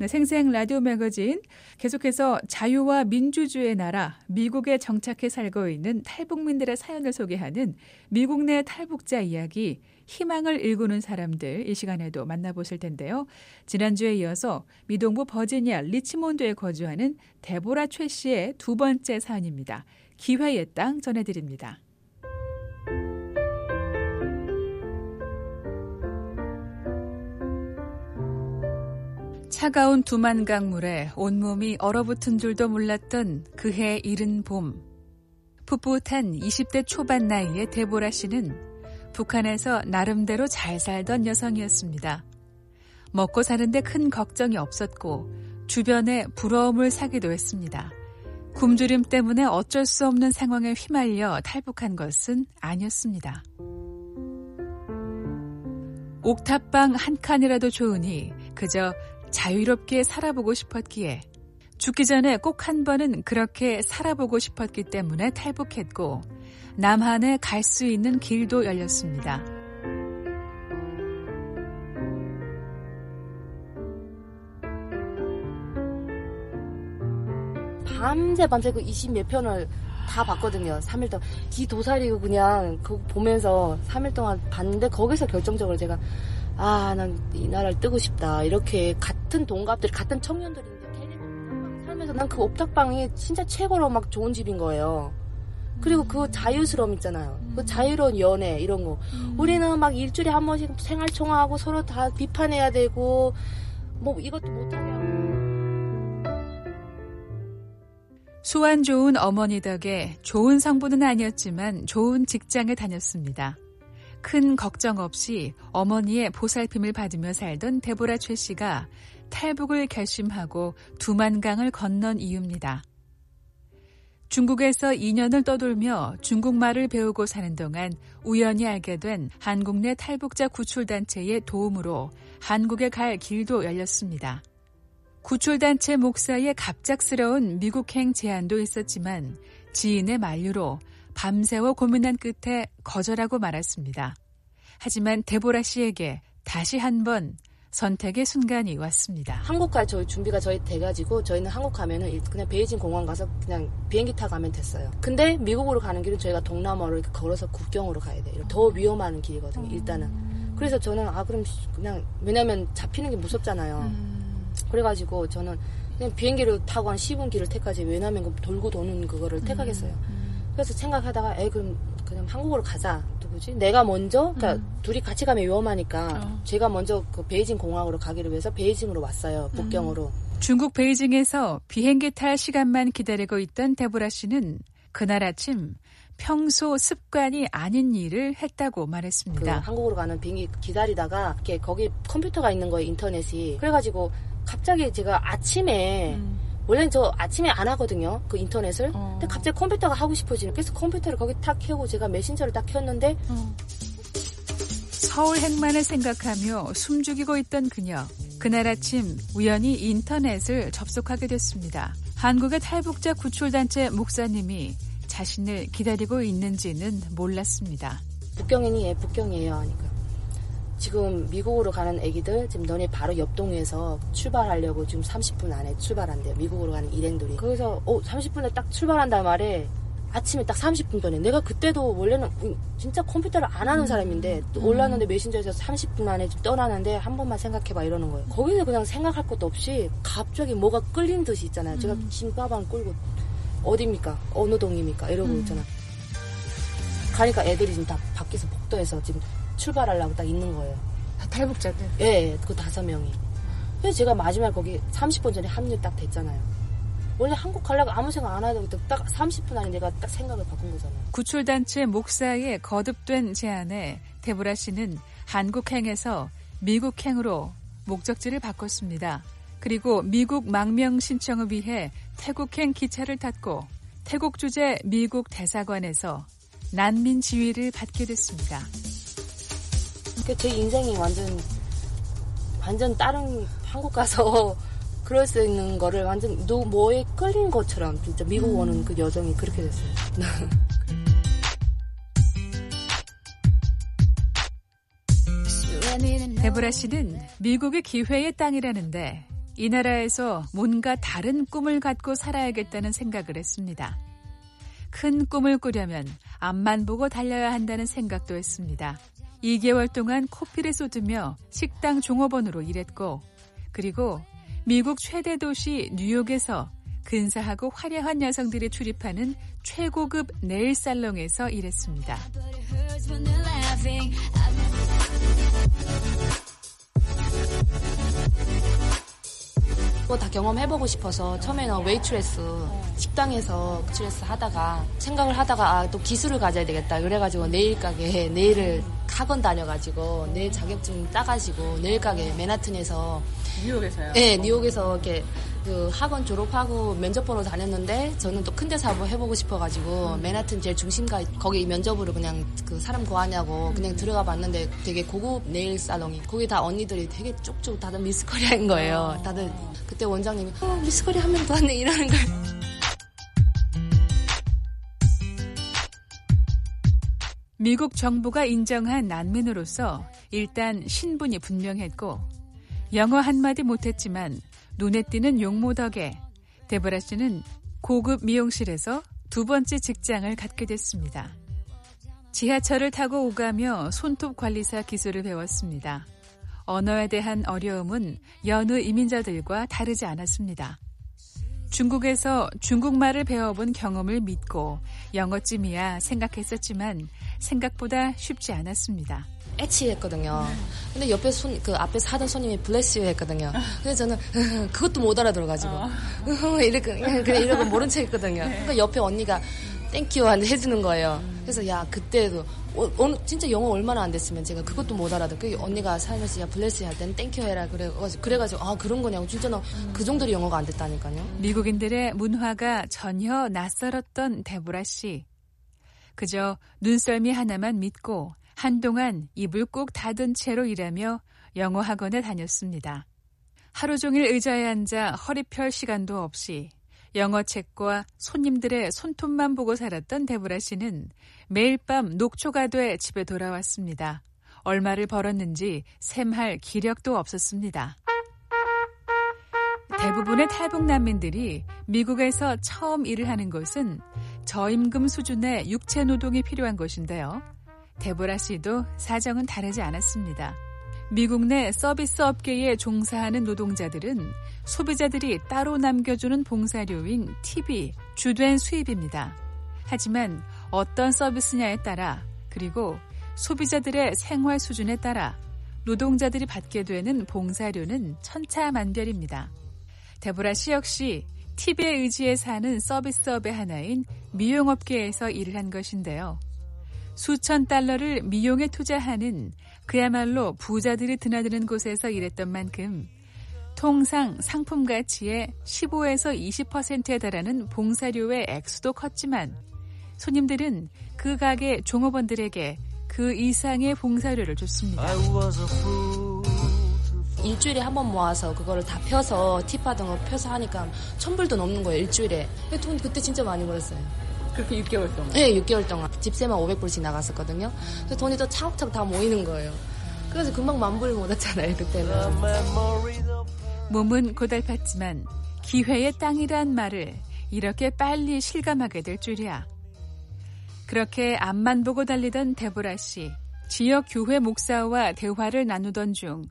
[SPEAKER 2] 생생 라디오 매거진 계속해서 자유와 민주주의의 나라 미국에 정착해 살고 있는 탈북민들의 사연을 소개하는 미국 내 탈북자 이야기 희망을 일구는 사람들 이 시간에도 만나보실 텐데요. 지난주에 이어서 미동부 버지니아 리치몬드에 거주하는 데보라 최 씨의 두 번째 사연입니다. 기회의 땅 전해드립니다. 차가운 두만 강물에 온몸이 얼어붙은 줄도 몰랐던 그해 이른 봄. 풋풋한 20대 초반 나이의 데보라 씨는 북한에서 나름대로 잘 살던 여성이었습니다. 먹고 사는데 큰 걱정이 없었고 주변에 부러움을 사기도 했습니다. 굶주림 때문에 어쩔 수 없는 상황에 휘말려 탈북한 것은 아니었습니다. 옥탑방 한 칸이라도 좋으니 그저 자유롭게 살아보고 싶었기에 죽기 전에 꼭 한 번은 그렇게 살아보고 싶었기 때문에 탈북했고 남한에 갈 수 있는 길도 열렸습니다.
[SPEAKER 7] 밤새 밤새 그 20 몇 편을 다 봤거든요. 3일 동안. 기 도사리고 그냥 그거 보면서 3일 동안 봤는데 거기서 결정적으로 제가 아, 난 이 나라를 뜨고 싶다. 이렇게 같은 동갑들, 같은 청년들인데 걔네가 옥탑방 살면서 난 그 옥탑방이 진짜 최고로 막 좋은 집인 거예요. 그리고 그 자유스러움 있잖아요. 그 자유로운 연애 이런 거. 우리는 막 일주일에 한 번씩 생활 총화하고 서로 다 비판해야 되고 뭐 이것도 못하게 하고.
[SPEAKER 2] 수완 좋은 어머니 덕에 좋은 성분은 아니었지만 좋은 직장에 다녔습니다. 큰 걱정 없이 어머니의 보살핌을 받으며 살던 데보라 최 씨가 탈북을 결심하고 두만강을 건넌 이유입니다. 중국에서 2년을 떠돌며 중국말을 배우고 사는 동안 우연히 알게 된 한국 내 탈북자 구출단체의 도움으로 한국에 갈 길도 열렸습니다. 구출단체 목사의 갑작스러운 미국행 제안도 있었지만 지인의 만류로 밤새워 고민한 끝에 거절하고 말았습니다. 하지만 데보라 씨에게 다시 한번 선택의 순간이 왔습니다.
[SPEAKER 7] 한국 갈 저희 준비가 저희 돼가지고 저희는 한국 가면은 일- 그냥 베이징 공항 가서 그냥 비행기 타고 가면 됐어요. 근데 미국으로 가는 길은 저희가 이렇게 걸어서 국경으로 가야 돼요. 더 위험한 길이거든요. 일단은. 그래서 저는 아 그럼 그냥 왜냐면 잡히는 게 무섭잖아요. 그래가지고 저는 그냥 비행기를 타고 한 10분 길을 택하지 왜냐면 그 돌고 도는 그거를 택하겠어요. 그래서 생각하다가 에 그럼 그냥 한국으로 가자. 누구지? 내가 먼저 그러니까 둘이 같이 가면 위험하니까 제가 먼저 그 베이징 공항으로 가기를 위해서 베이징으로 왔어요. 북경으로.
[SPEAKER 2] 중국 베이징에서 비행기 탈 시간만 기다리고 있던 데보라 씨는 그날 아침 평소 습관이 아닌 일을 했다고
[SPEAKER 7] 그
[SPEAKER 2] 말했습니다.
[SPEAKER 7] 한국으로 가는 비행기 기다리다가 이렇게 거기 컴퓨터가 있는 거예요 인터넷이 그래가지고 갑자기 제가 아침에 원래는 저 아침에 안 하거든요 그 인터넷을 근데 갑자기 컴퓨터가 하고 싶어지는 그래서 컴퓨터를 거기 탁 켜고 제가 메신저를 딱 켰는데
[SPEAKER 2] 서울 행만을 생각하며 숨죽이고 있던 그녀. 그날 아침 우연히 인터넷을 접속하게 됐습니다. 한국의 탈북자 구출단체 목사님이 자신을 기다리고 있는지는 몰랐습니다.
[SPEAKER 7] 북경이니 예 북경이에요 하니까 지금 미국으로 가는 애기들 지금 너네 바로 옆 동에서 출발하려고 지금 30분 안에 출발한대요. 미국으로 가는 일행들이. 그래서 어 30분에 딱 출발한단 말에 아침에 딱 30분 전에. 내가 그때도 원래는 음, 진짜 컴퓨터를 안 하는 사람인데 또 올랐는데 메신저에서 30분 안에 떠나는데 한 번만 생각해봐 이러는 거예요. 거기서 그냥 생각할 것도 없이 갑자기 뭐가 끌린 듯이 있잖아요. 제가 짐 가방 끌고 어디입니까? 어느 동입니까? 이러고 있잖아. 가니까 애들이 지금 다 밖에서 복도에서 지금 출발하려고 딱 있는 거예요.
[SPEAKER 2] 다 탈북자들.
[SPEAKER 7] 예, 그 다섯 명이. 그래서 제가 마지막에 거기 30분 전에 합류 딱 됐잖아요. 원래 한국 가려고 아무 생각 안 하다가 딱 30분 안에 내가 딱 생각을 바꾼 거잖아요.
[SPEAKER 2] 구출단체 목사의 거듭된 제안에 데보라 씨는 한국행에서 미국행으로 목적지를 바꿨습니다. 그리고 미국 망명 신청을 위해 태국행 기차를 탔고 태국 주재 미국 대사관에서 난민 지위를 받게 됐습니다.
[SPEAKER 7] 그제 인생이 완전 완전 다른 한국 가서 그럴 수 있는 거를 완전 누 뭐에 끌린 것처럼 진짜 미국 오는 그 여정이 그렇게 됐어요.
[SPEAKER 2] 데보라 씨는 미국의 기회의 땅이라는데 이 나라에서 뭔가 다른 꿈을 갖고 살아야겠다는 생각을 했습니다. 큰 꿈을 꾸려면 앞만 보고 달려야 한다는 생각도 했습니다. 2개월 동안 코피를 쏟으며 식당 종업원으로 일했고, 그리고 미국 최대 도시 뉴욕에서 근사하고 화려한 여성들이 출입하는 최고급 네일 살롱에서 일했습니다.
[SPEAKER 7] 그거 다 경험해보고 싶어서 처음에는 웨이트레스 식당에서 웨이트레스 하다가 생각을 하다가 아, 또 기술을 가져야 되겠다 그래가지고 네일 가게 네일을 학원 다녀가지고 네일 자격증 따가지고 네일 가게 맨하튼에서
[SPEAKER 2] 뉴욕에서요?
[SPEAKER 7] 네 뉴욕에서 이렇게 그 학원 졸업하고 면접 보러 다녔는데 저는 또 큰 데서 한번 해보고 싶어가지고 맨하튼 제일 중심가 거기 면접으로 그냥 그 사람 구하냐고 그냥 들어가 봤는데 되게 고급 네일 살롱이 거기 다 언니들이 되게 쭉쭉 다들 미스 코리아인 거예요. 다들 그때 원장님이 어, 미스 코리아 한명더 왔네 이러는 거예요.
[SPEAKER 2] 미국 정부가 인정한 난민으로서 일단 신분이 분명했고 영어 한마디 못했지만 눈에 띄는 용모 덕에 데보라 씨는 고급 미용실에서 두 번째 직장을 갖게 됐습니다. 지하철을 타고 오가며 손톱 관리사 기술을 배웠습니다. 언어에 대한 어려움은 여느 이민자들과 다르지 않았습니다. 중국에서 중국말을 배워본 경험을 믿고 영어쯤이야 생각했었지만 생각보다 쉽지 않았습니다.
[SPEAKER 7] 에취했거든요. 근데 옆에 손, 그 앞에서 하던 손님이 bless you 했거든요. 그래서 저는 그것도 못 알아들어가지고. 이렇게, 그냥 이러고 모른 척 했거든요. 그러니까 옆에 언니가 thank you 해주는 거예요. 그래서 야, 그때도, 어, 어, 진짜 영어 얼마나 안 됐으면 제가 그것도 못 알아듣고 그 언니가 살면서 야, bless you 할 때는 thank you 해라. 그래가지고, 그래가지고, 아, 그런 거냐고. 진짜 나 그 정도로 영어가 안 됐다니까요.
[SPEAKER 2] 미국인들의 문화가 전혀 낯설었던 데보라 씨. 그저 눈썰미 하나만 믿고 한동안 입을 꼭 닫은 채로 일하며 영어 학원에 다녔습니다. 하루 종일 의자에 앉아 허리 펼 시간도 없이 영어 책과 손님들의 손톱만 보고 살았던 데브라 씨는 매일 밤 녹초가 돼 집에 돌아왔습니다. 얼마를 벌었는지 셈할 기력도 없었습니다. 대부분의 탈북 난민들이 미국에서 처음 일을 하는 것은 저임금 수준의 육체 노동이 필요한 것인데요. 데보라 씨도 사정은 다르지 않았습니다. 미국 내 서비스 업계에 종사하는 노동자들은 소비자들이 따로 남겨주는 봉사료인 팁이 주된 수입입니다. 하지만 어떤 서비스냐에 따라 그리고 소비자들의 생활 수준에 따라 노동자들이 받게 되는 봉사료는 천차만별입니다. 데보라 씨 역시 팁에 의지해 사는 서비스업의 하나인 미용업계에서 일을 한 것인데요. 수천 달러를 미용에 투자하는 그야말로 부자들이 드나드는 곳에서 일했던 만큼 통상 상품 가치의 15에서 20%에 달하는 봉사료의 액수도 컸지만 손님들은 그 가게 종업원들에게 그 이상의 봉사료를 줬습니다.
[SPEAKER 7] 일주일에 한 번 모아서 그거를 다 펴서 팁 받은 거 펴서 하니까 천불도 넘는 거예요 일주일에. 돈 그때 진짜 많이 벌었어요
[SPEAKER 2] 그렇게 6개월 동안?
[SPEAKER 7] 네 6개월 동안 집세만 500불씩 나갔었거든요 그래서 돈이 또 차곡차곡 다 모이는 거예요 그래서 금방 만불 모았잖아요 그때는
[SPEAKER 2] 몸은 고달팠지만 기회의 땅이란 말을 이렇게 빨리 실감하게 될 줄이야. 그렇게 앞만 보고 달리던 데보라 씨. 지역 교회 목사와 대화를 나누던 중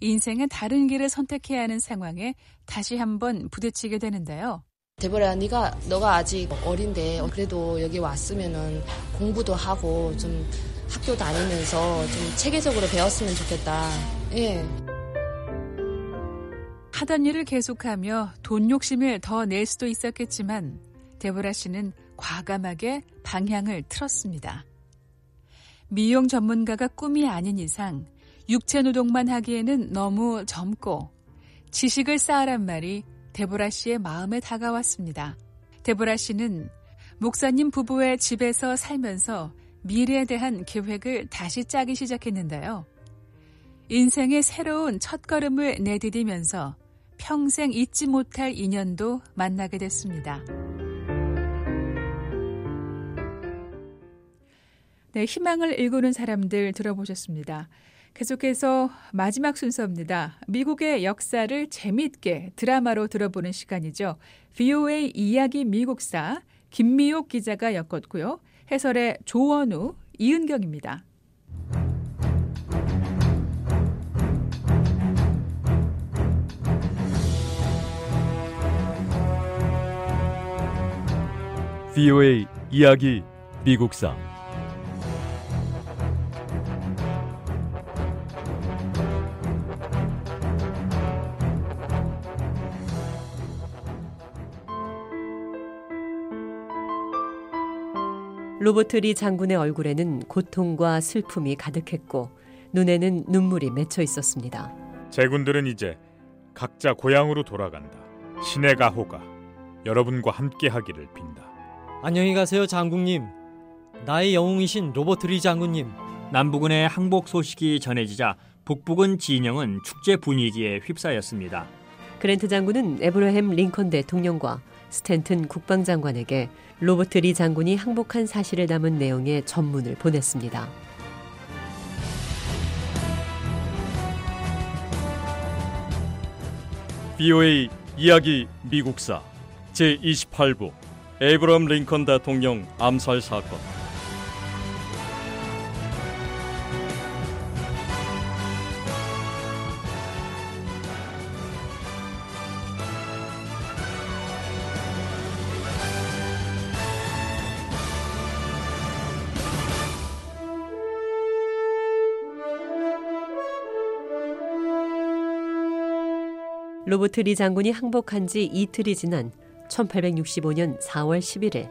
[SPEAKER 2] 인생의 다른 길을 선택해야 하는 상황에 다시 한번 부딪히게 되는데요.
[SPEAKER 7] 데보라 네가 너가 아직 어린데 그래도 여기 왔으면은 공부도 하고 좀 학교 다니면서 좀 체계적으로 배웠으면 좋겠다. 예.
[SPEAKER 2] 하던 일을 계속하며 돈 욕심을 더 낼 수도 있었겠지만 데보라 씨는 과감하게 방향을 틀었습니다. 미용 전문가가 꿈이 아닌 이상 육체 노동만 하기에는 너무 젊고 지식을 쌓으란 말이 데보라 씨의 마음에 다가왔습니다. 데보라 씨는 목사님 부부의 집에서 살면서 미래에 대한 계획을 다시 짜기 시작했는데요. 인생의 새로운 첫걸음을 내디디면서 평생 잊지 못할 인연도 만나게 됐습니다. 네, 희망을 일구는 사람들 들어보셨습니다.
[SPEAKER 8] 계속해서 마지막 순서입니다. 미국의 역사를 재미있게 드라마로 들어보는 시간이죠. VOA 이야기 미국사 김미옥 기자가 엮었고요. 해설의 조원우, 이은경입니다.
[SPEAKER 1] VOA 이야기 미국사
[SPEAKER 9] 로버트 리 장군의 얼굴에는 고통과 슬픔이 가득했고 눈에는 눈물이 맺혀 있었습니다.
[SPEAKER 10] 제군들은 이제 각자 고향으로 돌아간다. 신의 가호가 여러분과 함께 하기를 빈다.
[SPEAKER 11] 안녕히 가세요, 장군님. 나의 영웅이신 로버트 리 장군님.
[SPEAKER 12] 남부군의 항복 소식이 전해지자 북부군 진영은 축제 분위기에 휩싸였습니다.
[SPEAKER 9] 그랜트 장군은 에브러햄 링컨 대통령과 스탠튼 국방장관에게 로버트 리 장군이 항복한 사실을 담은 내용의 전문을 보냈습니다.
[SPEAKER 1] VOA 이야기 미국사 제28부 에이브럼 링컨 대통령 암살 사건
[SPEAKER 9] 로버트 리 장군이 항복한 지 이틀이 지난 1865년 4월 11일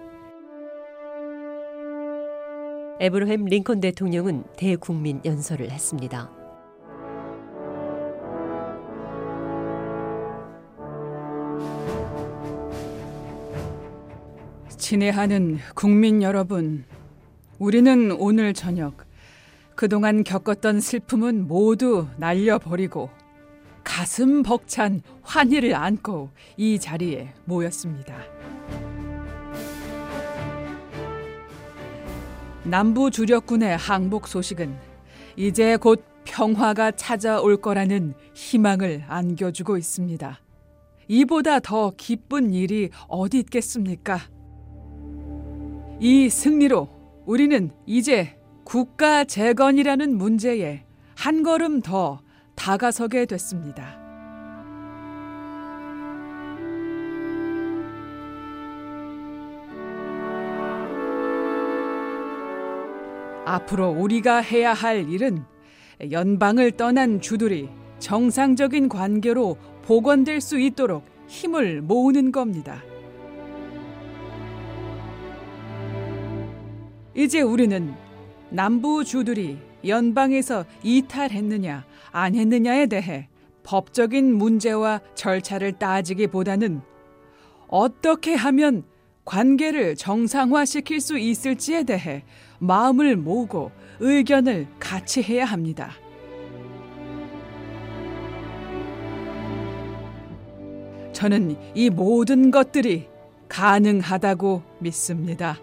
[SPEAKER 9] 에브러햄 링컨 대통령은 대국민 연설을 했습니다.
[SPEAKER 8] 친애하는 국민 여러분, 우리는 오늘 저녁 그동안 겪었던 슬픔은 모두 날려버리고 가슴 벅찬 환희를 안고 이 자리에 모였습니다. 남부 주력군의 항복 소식은 이제 곧 평화가 찾아올 거라는 희망을 안겨주고 있습니다. 이보다 더 기쁜 일이 어디 있겠습니까? 이 승리로 우리는 이제 국가 재건이라는 문제에 한 걸음 더 다가서게 됐습니다. 앞으로 우리가 해야 할 일은 연방을 떠난 주들이 정상적인 관계로 복원될 수 있도록 힘을 모으는 겁니다. 이제 우리는 남부 주들이 연방에서 이탈했느냐 안 했느냐에 대해 법적인 문제와 절차를 따지기보다는 어떻게 하면 관계를 정상화시킬 수 있을지에 대해 마음을 모으고 의견을 같이 해야 합니다. 저는 이 모든 것들이 가능하다고 믿습니다.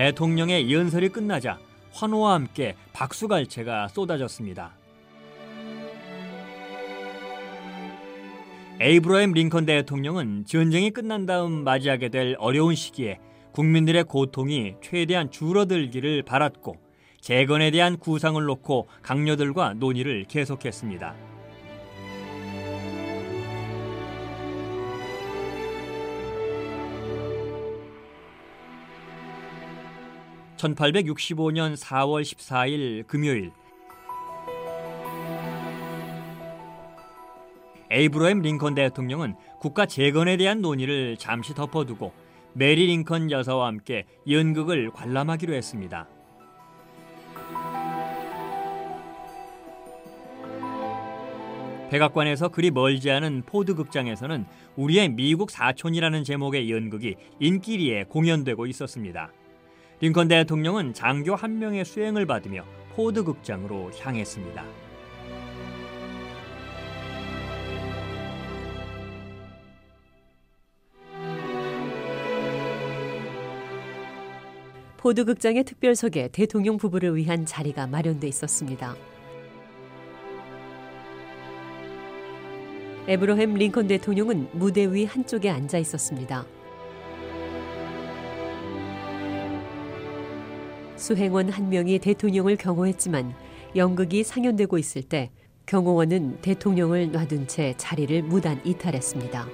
[SPEAKER 12] 대통령의 연설이 끝나자 환호와 함께 박수갈채가 쏟아졌습니다. 에이브러햄 링컨 대통령은 전쟁이 끝난 다음 맞이하게 될 어려운 시기에 국민들의 고통이 최대한 줄어들기를 바랐고 재건에 대한 구상을 놓고 강요들과 논의를 계속했습니다. 1865년 4월 14일 금요일 에이브러햄 링컨 대통령은 국가 재건에 대한 논의를 잠시 덮어두고 메리 링컨 여사와 함께 연극을 관람하기로 했습니다. 백악관에서 그리 멀지 않은 포드 극장에서는 우리의 미국 사촌이라는 제목의 연극이 인기리에 공연되고 있었습니다. 링컨 대통령은 장교 한 명의 수행을 받으며 포드 극장으로 향했습니다.
[SPEAKER 9] 포드 극장의 특별석에 대통령 부부를 위한 자리가 마련돼 있었습니다. 에브러햄 링컨 대통령은 무대 위 한쪽에 앉아 있었습니다. 수행원 한 명이 대통령을 경호했지만 연극이 상연되고 있을 때 경호원은 대통령을 놔둔 채 자리를 무단 이탈했습니다.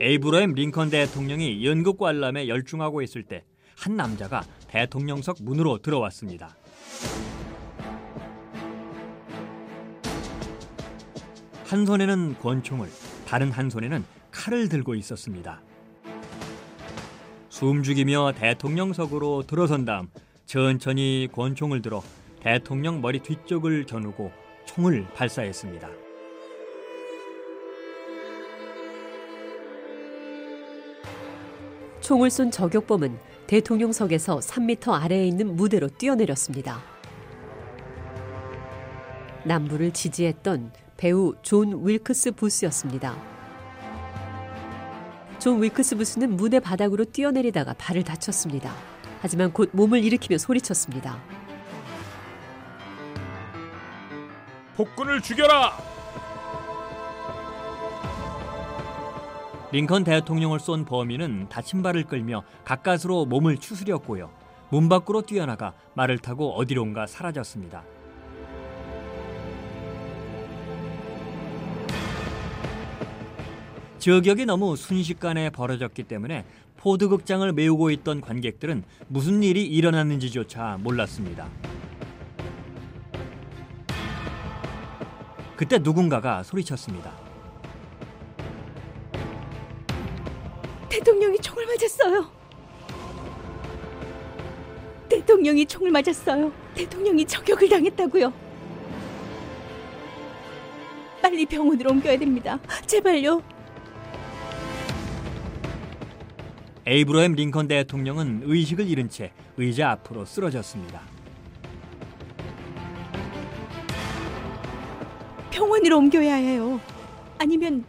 [SPEAKER 12] 에이브러햄 링컨 대통령이 연극 관람에 열중하고 있을 때 한 남자가 대통령석 문으로 들어왔습니다. 한 손에는 권총을, 다른 한 손에는 칼을 들고 있었습니다. 숨죽이며 대통령석으로 들어선 다음 천천히 권총을 들어 대통령 머리 뒤쪽을 겨누고 총을 발사했습니다.
[SPEAKER 9] 총을 쏜 저격범은 대통령석에서 3m 아래에 있는 무대로 뛰어내렸습니다. 남부를 지지했던 배우 존 윌크스 부스였습니다. 존 윌크스 부스는 무대 바닥으로 뛰어내리다가 발을 다쳤습니다. 하지만 곧 몸을 일으키며 소리쳤습니다.
[SPEAKER 10] 폭군을 죽여라!
[SPEAKER 12] 링컨 대통령을 쏜 범인은 다친 발을 끌며 가까스로 몸을 추스렸고요. 문 밖으로 뛰어나가 말을 타고 어디론가 사라졌습니다. 저격이 너무 순식간에 벌어졌기 때문에 포드 극장을 메우고 있던 관객들은 무슨 일이 일어났는지조차 몰랐습니다. 그때 누군가가 소리쳤습니다.
[SPEAKER 13] 대통령이 총을 맞았어요. 대통령이 총을 맞았어요. 대통령이 저격을 당했다고요. 빨리 병원으로 옮겨야 됩니다. 제발요.
[SPEAKER 12] 에이브러햄 링컨 대통령은 의식을 잃은 채 의자 앞으로 쓰러졌습니다.
[SPEAKER 13] 병원으로 옮겨야 해요. 아니면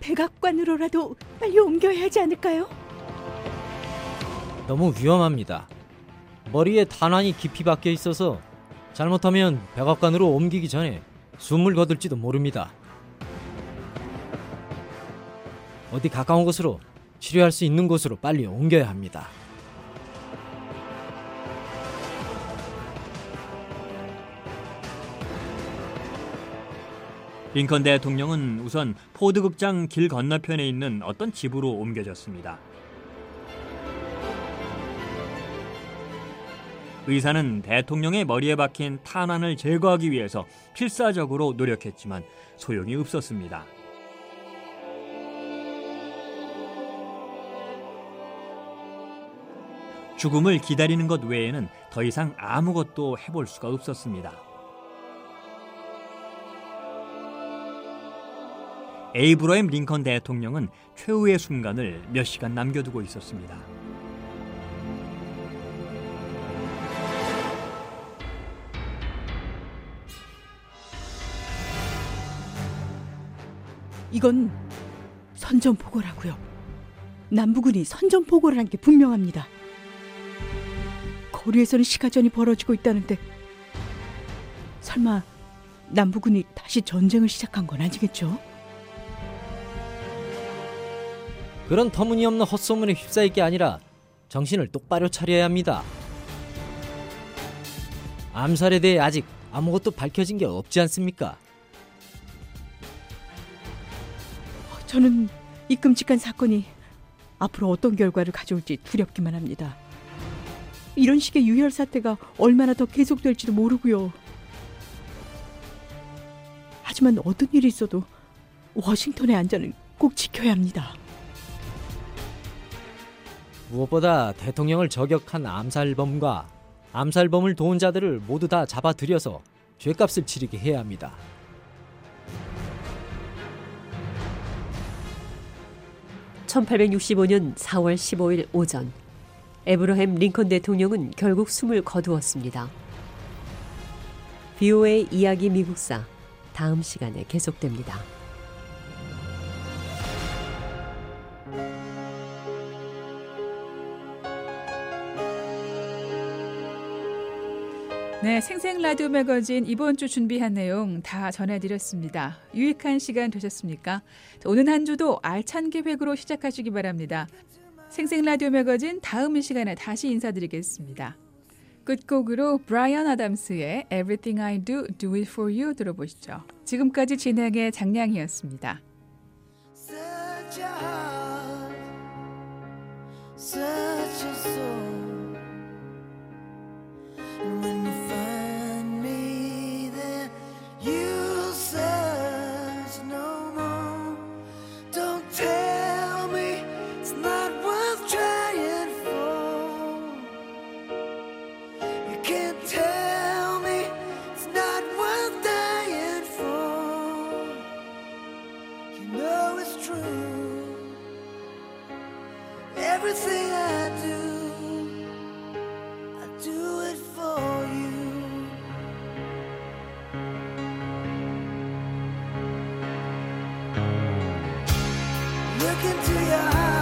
[SPEAKER 13] 백악관으로라도 빨리 옮겨야 하지 않을까요?
[SPEAKER 11] 너무 위험합니다. 머리에 탄환이 깊이 박혀 있어서 잘못하면 백악관으로 옮기기 전에 숨을 거둘지도 모릅니다. 어디 가까운 곳으로 치료할 수 있는 곳으로 빨리 옮겨야 합니다.
[SPEAKER 12] 링컨 대통령은 우선 포드 극장 길 건너편에 있는 어떤 집으로 옮겨졌습니다. 의사는 대통령의 머리에 박힌 탄환을 제거하기 위해서 필사적으로 노력했지만 소용이 없었습니다. 죽음을 기다리는 것 외에는 더 이상 아무것도 해볼 수가 없었습니다. 에이브러햄 링컨 대통령은 최후의 순간을 몇 시간 남겨두고 있었습니다.
[SPEAKER 13] 이건 선전포고라고요. 남부군이 선전포고를 한 게 분명합니다. 거리에서는 시가전이 벌어지고 있다는데 설마 남부군이 다시 전쟁을 시작한 건 아니겠죠?
[SPEAKER 11] 그런 터무니없는 헛소문에 휩싸일 게 아니라 정신을 똑바로 차려야 합니다. 암살에 대해 아직 아무것도 밝혀진 게 없지 않습니까?
[SPEAKER 13] 저는 이 끔찍한 사건이 앞으로 어떤 결과를 가져올지 두렵기만 합니다. 이런 식의 유혈 사태가 얼마나 더 계속될지도 모르고요. 하지만 어떤 일이 있어도 워싱턴의 안전은 꼭 지켜야 합니다.
[SPEAKER 11] 무엇보다 대통령을 저격한 암살범과 암살범을 도운 자들을 모두 다 잡아들여서 죄값을 치르게 해야 합니다.
[SPEAKER 9] (1865년 4월 15일) 오전 에브러햄 링컨 대통령은 결국 숨을 거두었습니다. BOA 이야기 미국사 다음 시간에 계속됩니다.
[SPEAKER 2] 네, 생생 라디오 매거진 이번 주 준비한 내용 다 전해드렸습니다. 유익한 시간 되셨습니까? 오늘 한 주도 알찬 계획으로 시작하시기 바랍니다. 생생 라디오 매거진 다음 시간에 다시 인사드리겠습니다. 끝곡으로 브라이언 아담스의 Everything I Do, Do It For You 들어보시죠. 지금까지 진행의 장량이었습니다.
[SPEAKER 3] Such a soul. Into your eyes.